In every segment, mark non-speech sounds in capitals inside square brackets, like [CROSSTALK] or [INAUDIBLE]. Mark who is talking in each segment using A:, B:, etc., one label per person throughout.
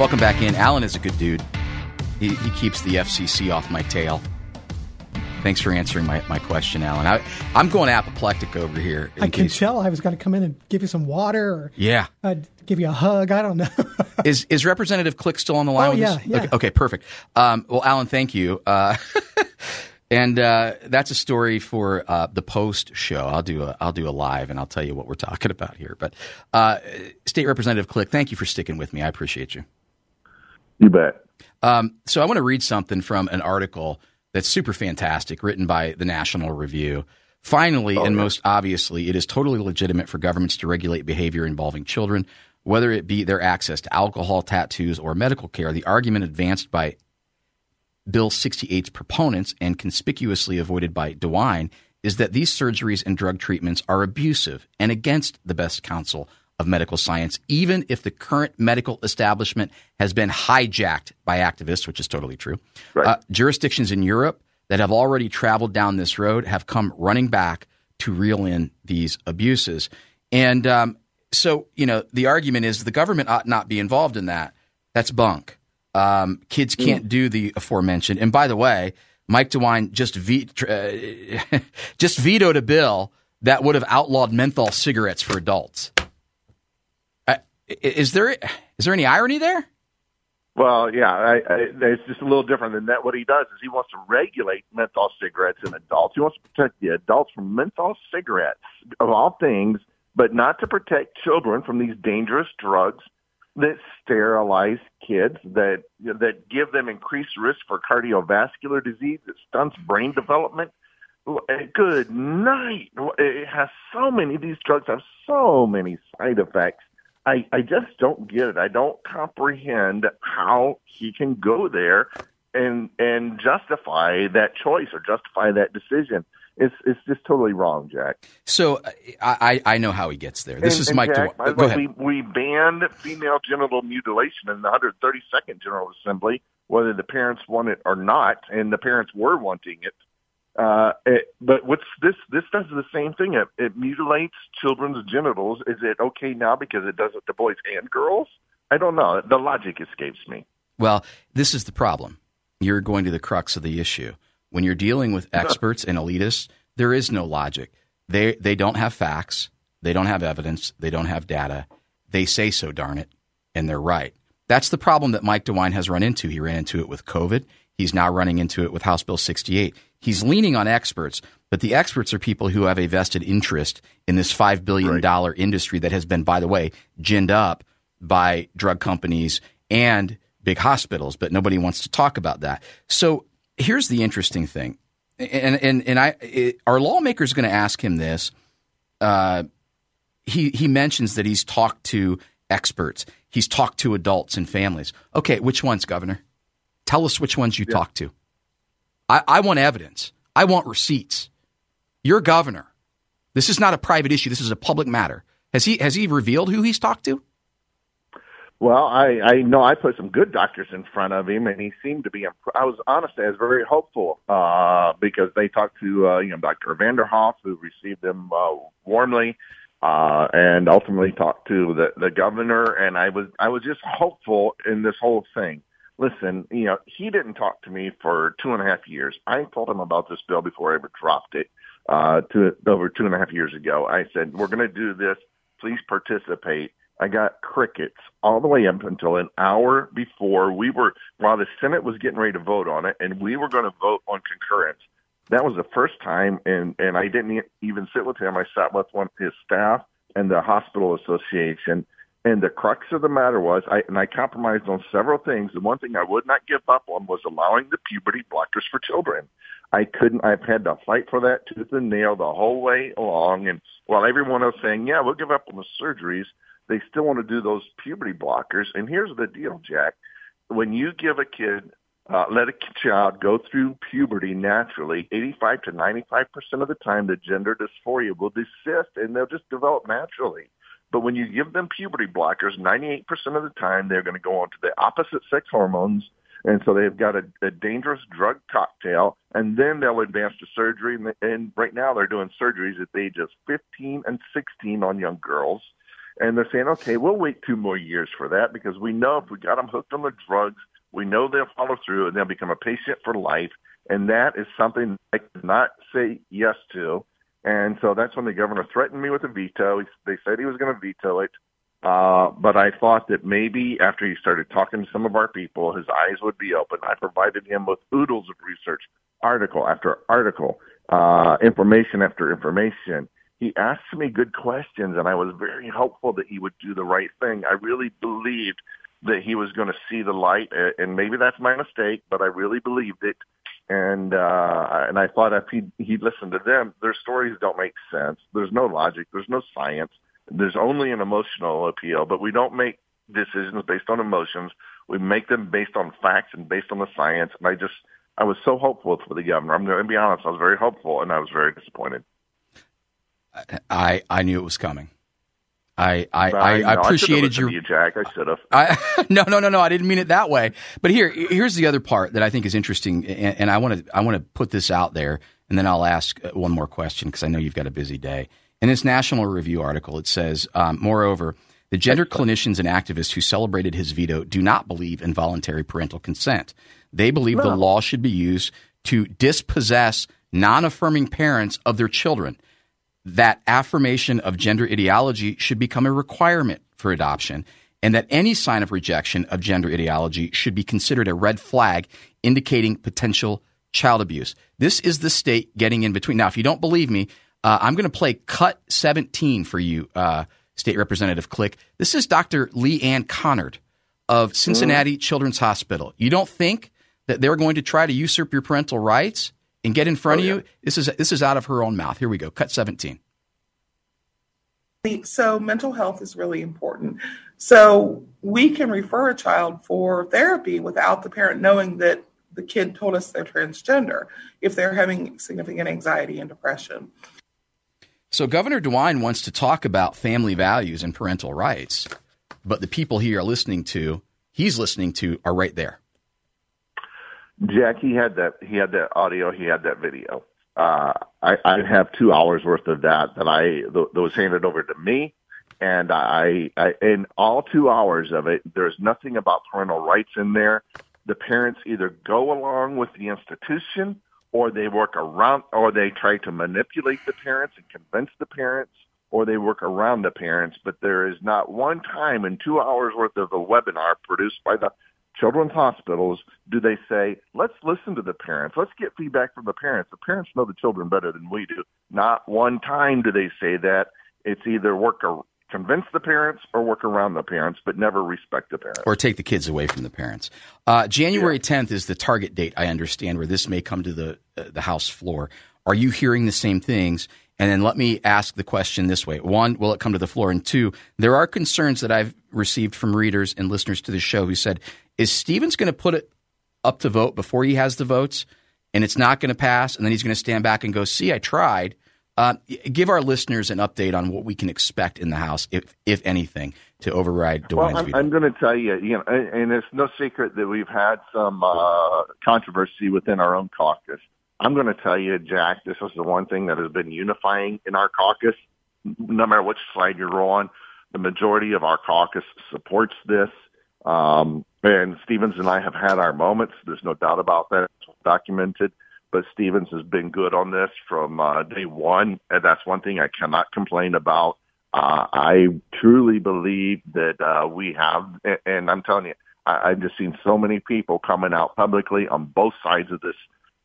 A: Welcome back in. Alan is a good dude. He, he keeps the FCC off my tail. Thanks for answering my, my question, Alan. I, I'm going apoplectic over here.
B: I can tell I was going to come in and give you some water or
A: Yeah.
B: uh, give you a hug. I don't know. [LAUGHS]
A: is is Representative Click still on the line
B: Oh,
A: with
B: yeah,
A: us?
B: yeah.
A: Okay, okay, perfect. Um, well, Alan, thank you. Uh, [LAUGHS] and uh, that's a story for uh, the post show. I'll do a I'll do a live and I'll tell you what we're talking about here. But uh, State Representative Click, thank you for sticking with me. I appreciate you.
C: You bet.
A: Um, so I want to read something from an article that's super fantastic, written by the National Review. Finally, and most obviously, it is totally legitimate for governments to regulate behavior involving children, whether it be their access to alcohol, tattoos, or medical care. The argument advanced by Bill 68's proponents and conspicuously avoided by DeWine is that these surgeries and drug treatments are abusive and against the best counsel of medical science, even if the current medical establishment has been hijacked by activists, which is totally true. Uh, jurisdictions in Europe that have already traveled down this road have come running back to reel in these abuses. And um, so, you know, the argument is the government ought not be involved in that. That's bunk. Um, kids can't do the aforementioned. And by the way, Mike DeWine just ve- uh, [LAUGHS] just vetoed a bill that would have outlawed menthol cigarettes for adults. Is there is there any irony there?
C: Well, yeah, I, I, it's just a little different than that. What he does is he wants to regulate menthol cigarettes in adults. He wants to protect the adults from menthol cigarettes, of all things, but not to protect children from these dangerous drugs that sterilize kids, that that give them increased risk for cardiovascular disease, that stunts brain development. Good night. It has so many. These drugs have so many side effects. I, I just don't get it. I don't comprehend how he can go there and and justify that choice or justify that decision. It's it's just totally wrong, Jack.
A: So I I know how he gets there. This
C: And-
A: is
C: and
A: Mike.
C: Jack, by
A: Go
C: way,
A: ahead.
C: We, we banned female genital mutilation in the 132nd General Assembly, whether the parents want it or not, and the parents were wanting it. Uh, it, but what's this? This does the same thing. It, it mutilates children's genitals. Is it okay now because it does it to boys and girls? I don't know. The logic escapes me.
A: Well, this is the problem. You're going to the crux of the issue. When you're dealing with [LAUGHS] experts and elitists, there is no logic. They they don't have facts, they don't have evidence, they don't have data. They say so, darn it, and they're right. That's the problem that Mike DeWine has run into. He ran into it with COVID. He's now running into it with House Bill 68. He's leaning on experts, but the experts are people who have a vested interest in this $5 billion industry that has been, by the way, ginned up by drug companies and big hospitals, but nobody wants to talk about that. So here's the interesting thing. And, and, and I, it, our lawmakers are going to ask him this. Uh, he, he mentions that he's talked to experts. He's talked to adults and families. Okay, which ones, Governor? Tell us which ones you talked to. I, I want evidence. I want receipts. You're governor. This is not a private issue. This is a public matter. Has he has he revealed who he's talked to?
C: Well, I I know I put some good doctors in front of him, and he seemed to be. Imp- I was honestly, I was very hopeful uh, because they talked to uh, you know Dr. Vanderhoff, who received them uh, warmly, uh, and ultimately talked to the the governor. And I was I was just hopeful in this whole thing. Listen, you know, he didn't talk to me for two and a half years. I told him about this bill before I ever dropped it uh, to over two and a half years ago. I said, "We're going to do this. Please participate." I got crickets all the way up until an hour before we were, while the Senate was getting ready to vote on it, and we were going to vote on concurrence. That was the first time, and and I didn't even sit with him. I sat with one of his staff and the hospital association. And the crux of the matter was, I and I compromised on several things. The one thing I would not give up on was allowing the puberty blockers for children. I couldn't. I've had to fight for that tooth and nail the whole way along. And while everyone else saying, "Yeah, we'll give up on the surgeries," they still want to do those puberty blockers. And here's the deal, Jack: when you give a kid, uh, let a child go through puberty naturally, 85 to 95 percent of the time, the gender dysphoria will desist, and they'll just develop naturally. But when you give them puberty blockers, 98% of the time they're going to go on to the opposite sex hormones. And so they've got a, a dangerous drug cocktail, and then they'll advance to surgery. And, and right now they're doing surgeries at the ages 15 and 16 on young girls. And they're saying, okay, we'll wait two more years for that because we know if we got them hooked on the drugs, we know they'll follow through and they'll become a patient for life. And that is something I could not say yes to. And so that's when the governor threatened me with a veto. He, they said he was going to veto it. Uh, but I thought that maybe after he started talking to some of our people, his eyes would be open. I provided him with oodles of research, article after article, uh, information after information. He asked me good questions, and I was very hopeful that he would do the right thing. I really believed that he was going to see the light, and maybe that's my mistake, but I really believed it and uh, and I thought if he he listened to them, their stories don't make sense. There's no logic. There's no science. There's only an emotional appeal. But we don't make decisions based on emotions. We make them based on facts and based on the science. And I just I was so hopeful for the governor. I'm going to be honest. I was very hopeful, and I was very disappointed.
A: I I knew it was coming. I I, I, I appreciated
C: your you, Jack. I should have. I, [LAUGHS]
A: no, no, no, no. I didn't mean it that way. But here, here's the other part that I think is interesting, and, and I want to I want to put this out there, and then I'll ask uh, one more question because I know you've got a busy day. In this National Review article, it says, um, moreover, the gender clinicians and activists who celebrated his veto do not believe in voluntary parental consent. They believe no. the law should be used to dispossess non-affirming parents of their children that affirmation of gender ideology should become a requirement for adoption, and that any sign of rejection of gender ideology should be considered a red flag indicating potential child abuse. This is the state getting in between. Now, if you don't believe me, uh, I'm going to play cut 17 for you, uh, State Representative Click. This is Dr. Lee Ann Conard of Cincinnati mm. Children's Hospital. You don't think that they're going to try to usurp your parental rights? And get in front oh, of you. This is this is out of her own mouth. Here we go. Cut 17.
D: So mental health is really important. So we can refer a child for therapy without the parent knowing that the kid told us they're transgender if they're having significant anxiety and depression.
A: So Governor DeWine wants to talk about family values and parental rights, but the people he are listening to, he's listening to, are right there.
C: Jack, he had that. He had that audio. He had that video. Uh, I, I have two hours worth of that that I that was handed over to me, and I, I in all two hours of it, there's nothing about parental rights in there. The parents either go along with the institution, or they work around, or they try to manipulate the parents and convince the parents, or they work around the parents. But there is not one time in two hours worth of a webinar produced by the children's hospitals do they say, let's listen to the parents. Let's get feedback from the parents. The parents know the children better than we do. Not one time do they say that. It's either work or convince the parents or work around the parents, but never respect the parents.
A: Or take the kids away from the parents. Uh, January yeah. 10th is the target date, I understand, where this may come to the, uh, the House floor. Are you hearing the same things? And then let me ask the question this way. One, will it come to the floor? And two, there are concerns that I've received from readers and listeners to the show who said, is Stephens going to put it up to vote before he has the votes and it's not going to pass? And then he's going to stand back and go, see, I tried. Uh, give our listeners an update on what we can expect in the House, if, if anything, to override DeWine's
C: well, I'm,
A: veto.
C: I'm going to tell you, you know, and, and it's no secret that we've had some uh, controversy within our own caucus. I'm going to tell you, Jack, this is the one thing that has been unifying in our caucus. No matter which side you're on, the majority of our caucus supports this. Um, and Stephens and I have had our moments. There's no doubt about that. It's documented. But Stephens has been good on this from uh, day one, and that's one thing I cannot complain about. Uh, I truly believe that uh, we have, and I'm telling you, I, I've just seen so many people coming out publicly on both sides of this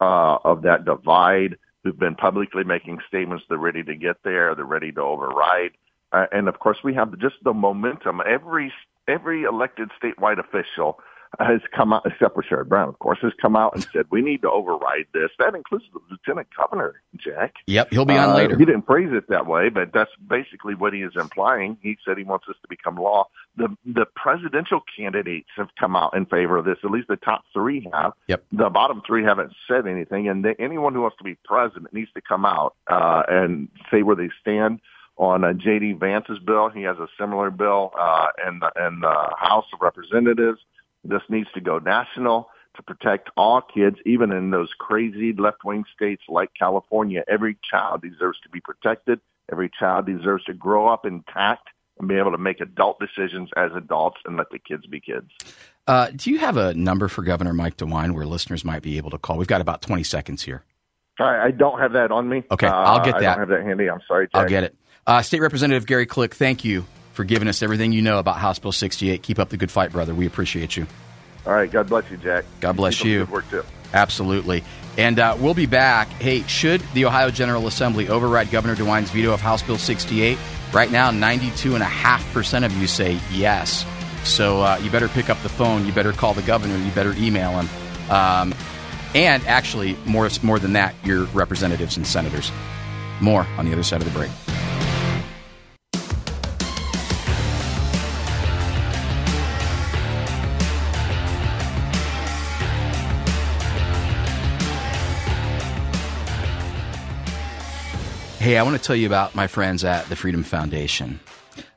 C: uh, of that divide who've been publicly making statements they're ready to get there, they're ready to override. Uh, and of course, we have just the momentum. Every every elected statewide official has come out, except for Sherrod Brown, of course, has come out and [LAUGHS] said we need to override this. That includes the lieutenant governor, Jack.
A: Yep, he'll be on
C: Uh,
A: later.
C: He didn't phrase it that way, but that's basically what he is implying. He said he wants this to become law. The the presidential candidates have come out in favor of this. At least the top three have.
A: Yep.
C: The bottom three haven't said anything, and they, anyone who wants to be president needs to come out uh, and say where they stand on uh, J.D. Vance's bill. He has a similar bill uh, in the in the House of Representatives. This needs to go national to protect all kids, even in those crazy left-wing states like California. Every child deserves to be protected. Every child deserves to grow up intact and be able to make adult decisions as adults and let the kids be kids.
A: Uh, do you have a number for Governor Mike DeWine where listeners might be able to call? We've got about 20 seconds here.
C: I, I don't have that on me.
A: Okay,
C: Uh,
A: I'll get
C: I
A: that.
C: don't have that handy. I'm sorry, Jack.
A: I'll get it. Uh, State Representative Gary Click, thank you for giving us everything you know about House Bill 68. Keep up the good fight, brother. We appreciate you.
C: All right. God bless you, Jack.
A: God bless
C: Keep
A: you.
C: Good work too.
A: Absolutely. And uh, we'll be back. Hey, should the Ohio General Assembly override Governor DeWine's veto of House Bill 68? Right now, 92.5% of you say yes. So uh, you better pick up the phone. You better call the governor. You better email him. Um, and actually, more, more than that, your representatives and senators. More on the other side of the break. Hey, I want to tell you about my friends at the Freedom Foundation.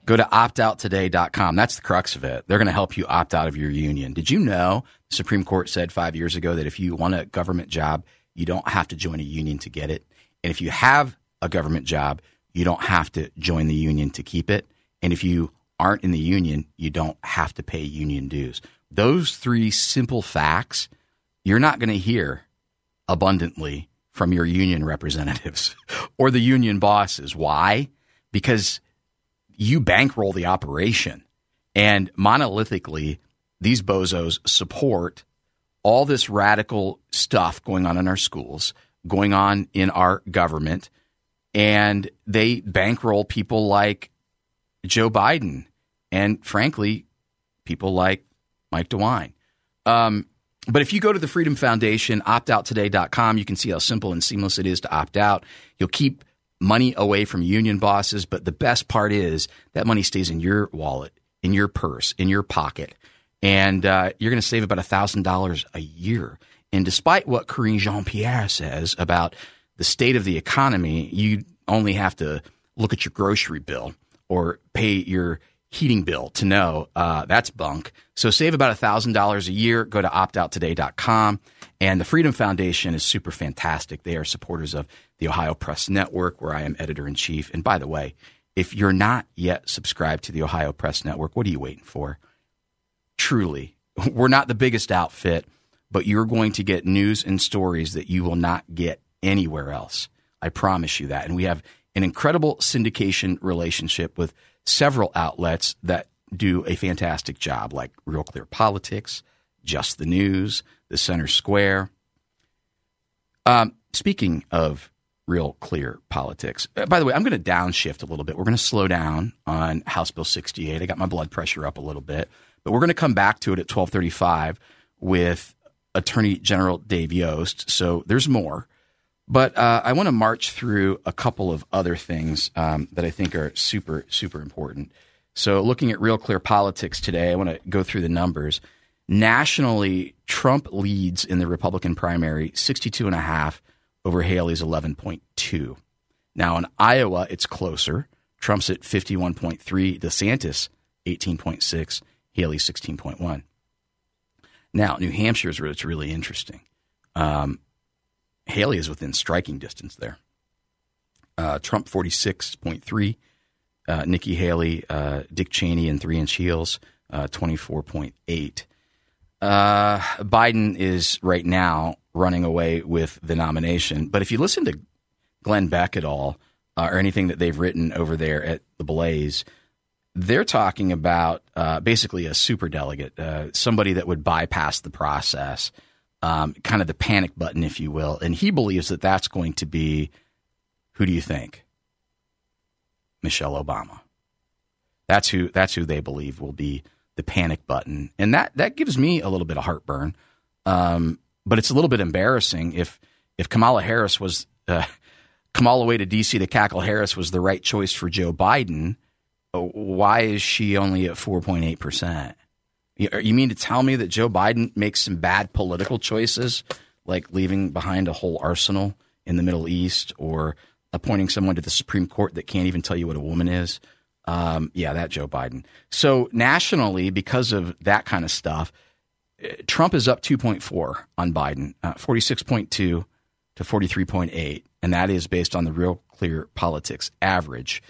A: Go to optouttoday.com. That's the crux of it. They're going to help you opt out of your union. Did you know the Supreme Court said five years ago that if you want a government job, you don't have to join a union to get it? And if you have a government job, you don't have to join the union to keep it. And if you aren't in the union, you don't have to pay union dues. Those three simple facts you're not going to hear abundantly from your union representatives [LAUGHS] or the union bosses. Why? Because you bankroll the operation. And monolithically, these bozos support all this radical stuff going on in our schools, going on in our government, and they bankroll people like Joe Biden and, frankly, people like Mike DeWine. Um, but if you go to the Freedom Foundation, optouttoday.com, you can see how simple and seamless it is to opt out. You'll keep money away from union bosses, but the best part is that money stays in your wallet, in your purse, in your pocket, and uh, you're going to save about $1,000 a year. And despite what Karine Jean-Pierre says about the state of the economy, you only have to look at your grocery bill or pay your heating bill to know uh, that's bunk. So save about $1,000 a year. Go to optouttoday.com. And the Freedom Foundation is super fantastic. They are supporters of the Ohio Press Network, where I am editor in chief. And by the way, if you're not yet subscribed to the Ohio Press Network, what are you waiting for? Truly, [LAUGHS] we're not the biggest outfit, but you're going to get news and stories that you will not get anywhere else. I promise you that. And we have an incredible syndication relationship with several outlets that do a fantastic job, like Real Clear Politics, Just the News, The Center Square. Um, speaking of Real Clear Politics, uh, by the way, I'm going to downshift a little bit. We're going to slow down on House Bill 68. I got my blood pressure up a little bit, but we're going to come back to it at 12:35 with Attorney General Dave Yost. So there's more. But uh, I want to march through a couple of other things um, that I think are super, super important. So, looking at Real Clear Politics today, I want to go through the numbers. Nationally, Trump leads in the Republican primary 62.5 over Haley's 11.2. Now, in Iowa, it's closer. Trump's at 51.3, DeSantis 18.6, Haley 16.1. Now, New Hampshire is where it's really interesting. Um, Haley is within striking distance there. Uh, Trump 46.3, uh, Nikki Haley, uh, Dick Cheney in three inch heels, uh, 24.8. Uh, Biden is right now running away with the nomination. But if you listen to Glenn Beck at all, uh, or anything that they've written over there at the Blaze, they're talking about basically a super delegate, somebody that would bypass the process um, kind of the panic button, if you will. And he believes that that's going to be who do you think? Michelle Obama. That's who. That's who they believe will be the panic button, and that that gives me a little bit of heartburn. Um, but it's a little bit embarrassing if if Kamala Harris was uh, [LAUGHS] the way to D.C. to cackle Harris was the right choice for Joe Biden. Uh, why is she only at four point eight percent? You mean to tell me that Joe Biden makes some bad political choices, like leaving behind a whole arsenal in the Middle East or appointing someone to the Supreme Court that can't even tell you what a woman is? Um, yeah, that Joe Biden. So nationally, because of that kind of stuff, uh, Trump is up 2.4 on Biden, uh, 46.2 to 43.8, and that is based on the Real Clear Politics average.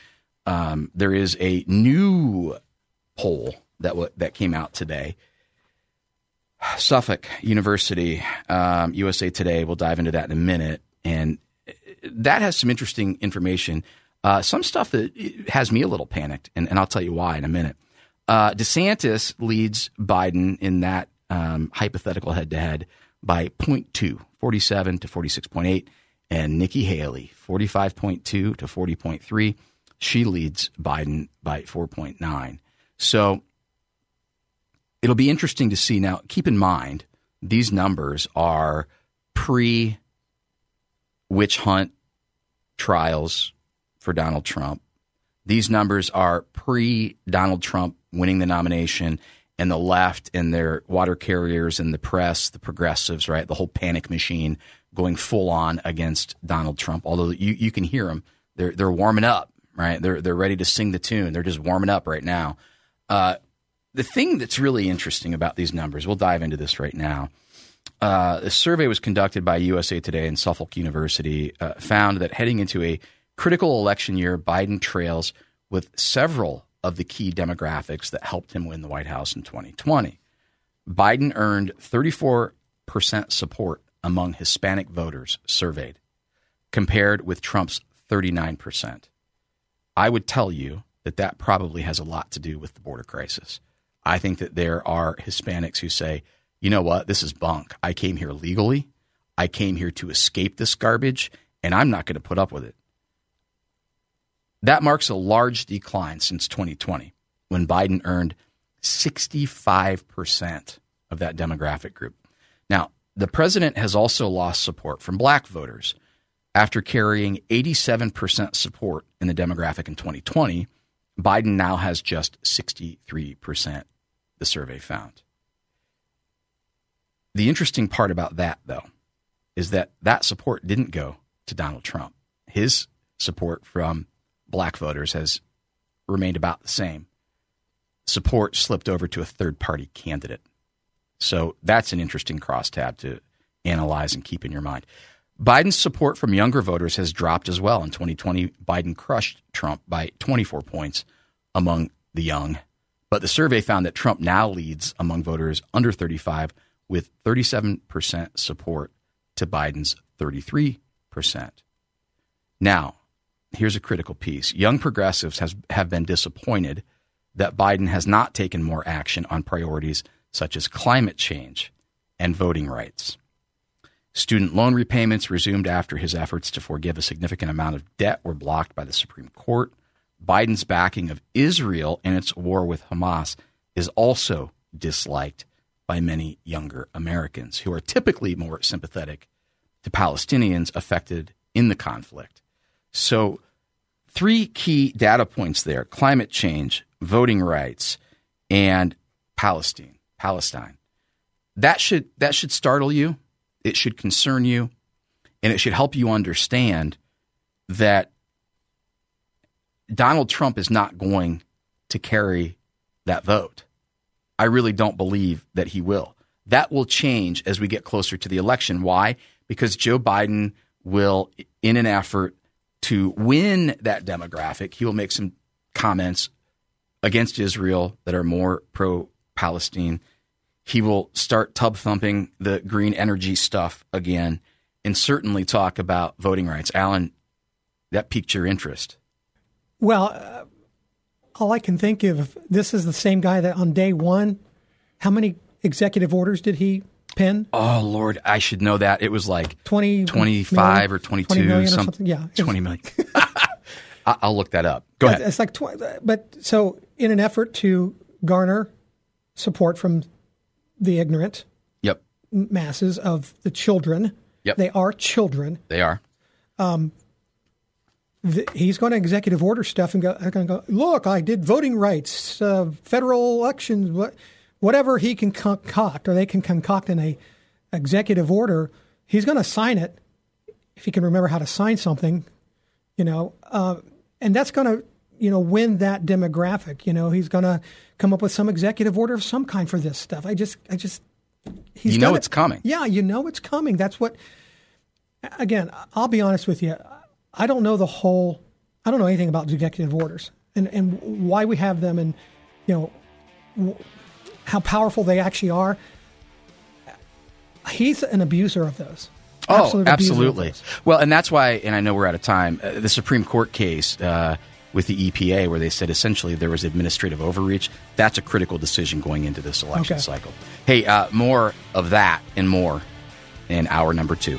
A: Um, there is a new poll that w- that came out today. Suffolk University, um, USA Today. We'll dive into that in a minute, and that has some interesting information. Uh, some stuff that has me a little panicked, and, and I'll tell you why in a minute. Uh, DeSantis leads Biden in that um, hypothetical head to head by 0.2, 47 to 46.8, and Nikki Haley, 45.2 to 40.3. She leads Biden by 4.9. So it'll be interesting to see. Now, keep in mind, these numbers are pre witch hunt trials for Donald Trump. These numbers are pre Donald Trump winning the nomination and the left and their water carriers and the press, the progressives, right? The whole panic machine going full on against Donald Trump. Although you, you can hear them, they're, they're warming up, right? They're, they're ready to sing the tune. They're just warming up right now. Uh, the thing that's really interesting about these numbers, we'll dive into this right now. Uh, a survey was conducted by USA Today and Suffolk University, uh, found that heading into a critical election year, Biden trails with several of the key demographics that helped him win the White House in 2020. Biden earned 34% support among Hispanic voters surveyed, compared with Trump's 39%. I would tell you that that probably has a lot to do with the border crisis. I think that there are Hispanics who say, you know what, this is bunk. I came here legally. I came here to escape this garbage, and I'm not going to put up with it. That marks a large decline since 2020, when Biden earned 65% of that demographic group. Now, the president has also lost support from black voters. After carrying 87% support in the demographic in 2020, Biden now has just 63%, the survey found. The interesting part about that, though, is that that support didn't go to Donald Trump. His support from black voters has remained about the same. Support slipped over to a third party candidate. So that's an interesting crosstab to analyze and keep in your mind. Biden's support from younger voters has dropped as well. In 2020, Biden crushed Trump by 24 points among the young. But the survey found that Trump now leads among voters under 35 with 37% support to Biden's 33%. Now, here's a critical piece. Young progressives has, have been disappointed that Biden has not taken more action on priorities such as climate change and voting rights. Student loan repayments resumed after his efforts to forgive a significant amount of debt were blocked by the Supreme Court. Biden's backing of Israel in its war with Hamas is also disliked by many younger Americans who are typically more sympathetic to Palestinians affected in the conflict. So, three key data points there climate change, voting rights, and Palestine. Palestine. That should, that should startle you. It should concern you. And it should help you understand that Donald Trump is not going to carry that vote. I really don't believe that he will. That will change as we get closer to the election. Why? Because Joe Biden will, in an effort to win that demographic, he will make some comments against Israel that are more pro Palestine. He will start tub thumping the green energy stuff again and certainly talk about voting rights. Alan, that piqued your interest.
B: Well, uh, all I can think of, this is the same guy that on day one, how many executive orders did he pen?
A: Oh, Lord, I should know that. It was like
B: 20
A: 25 or 22,
B: 20 million or
A: some-
B: something. Yeah.
A: 20 million. [LAUGHS] I- I'll look that up. Go ahead.
B: It's like, tw- but so in an effort to garner support from the ignorant
A: Yep.
B: masses of the children.
A: Yep.
B: They are children.
A: They are.
B: Th- he's going to executive order stuff and go, going to go, look, I did voting rights, uh, federal elections, what, whatever he can concoct or they can concoct in a executive order. He's going to sign it if he can remember how to sign something, you know, uh, and that's going to, you know, win that demographic. You know, he's going to come up with some executive order of some kind for this stuff. I just, I just, he's
A: You know it's coming.
B: Yeah, you know it's coming. That's what. Again, I'll be honest with you. I don't know the whole. I don't know anything about executive orders and and why we have them and you know w- how powerful they actually are. He's an abuser of those.
A: Oh,
B: Absolute
A: absolutely.
B: those.
A: Well, and that's why, and I know we're out of time. Uh, the Supreme Court case uh, with the EPA, where they said essentially there was administrative overreach, that's a critical decision going into this election
B: Okay.
A: cycle. Hey, uh, more of that and more in hour number two.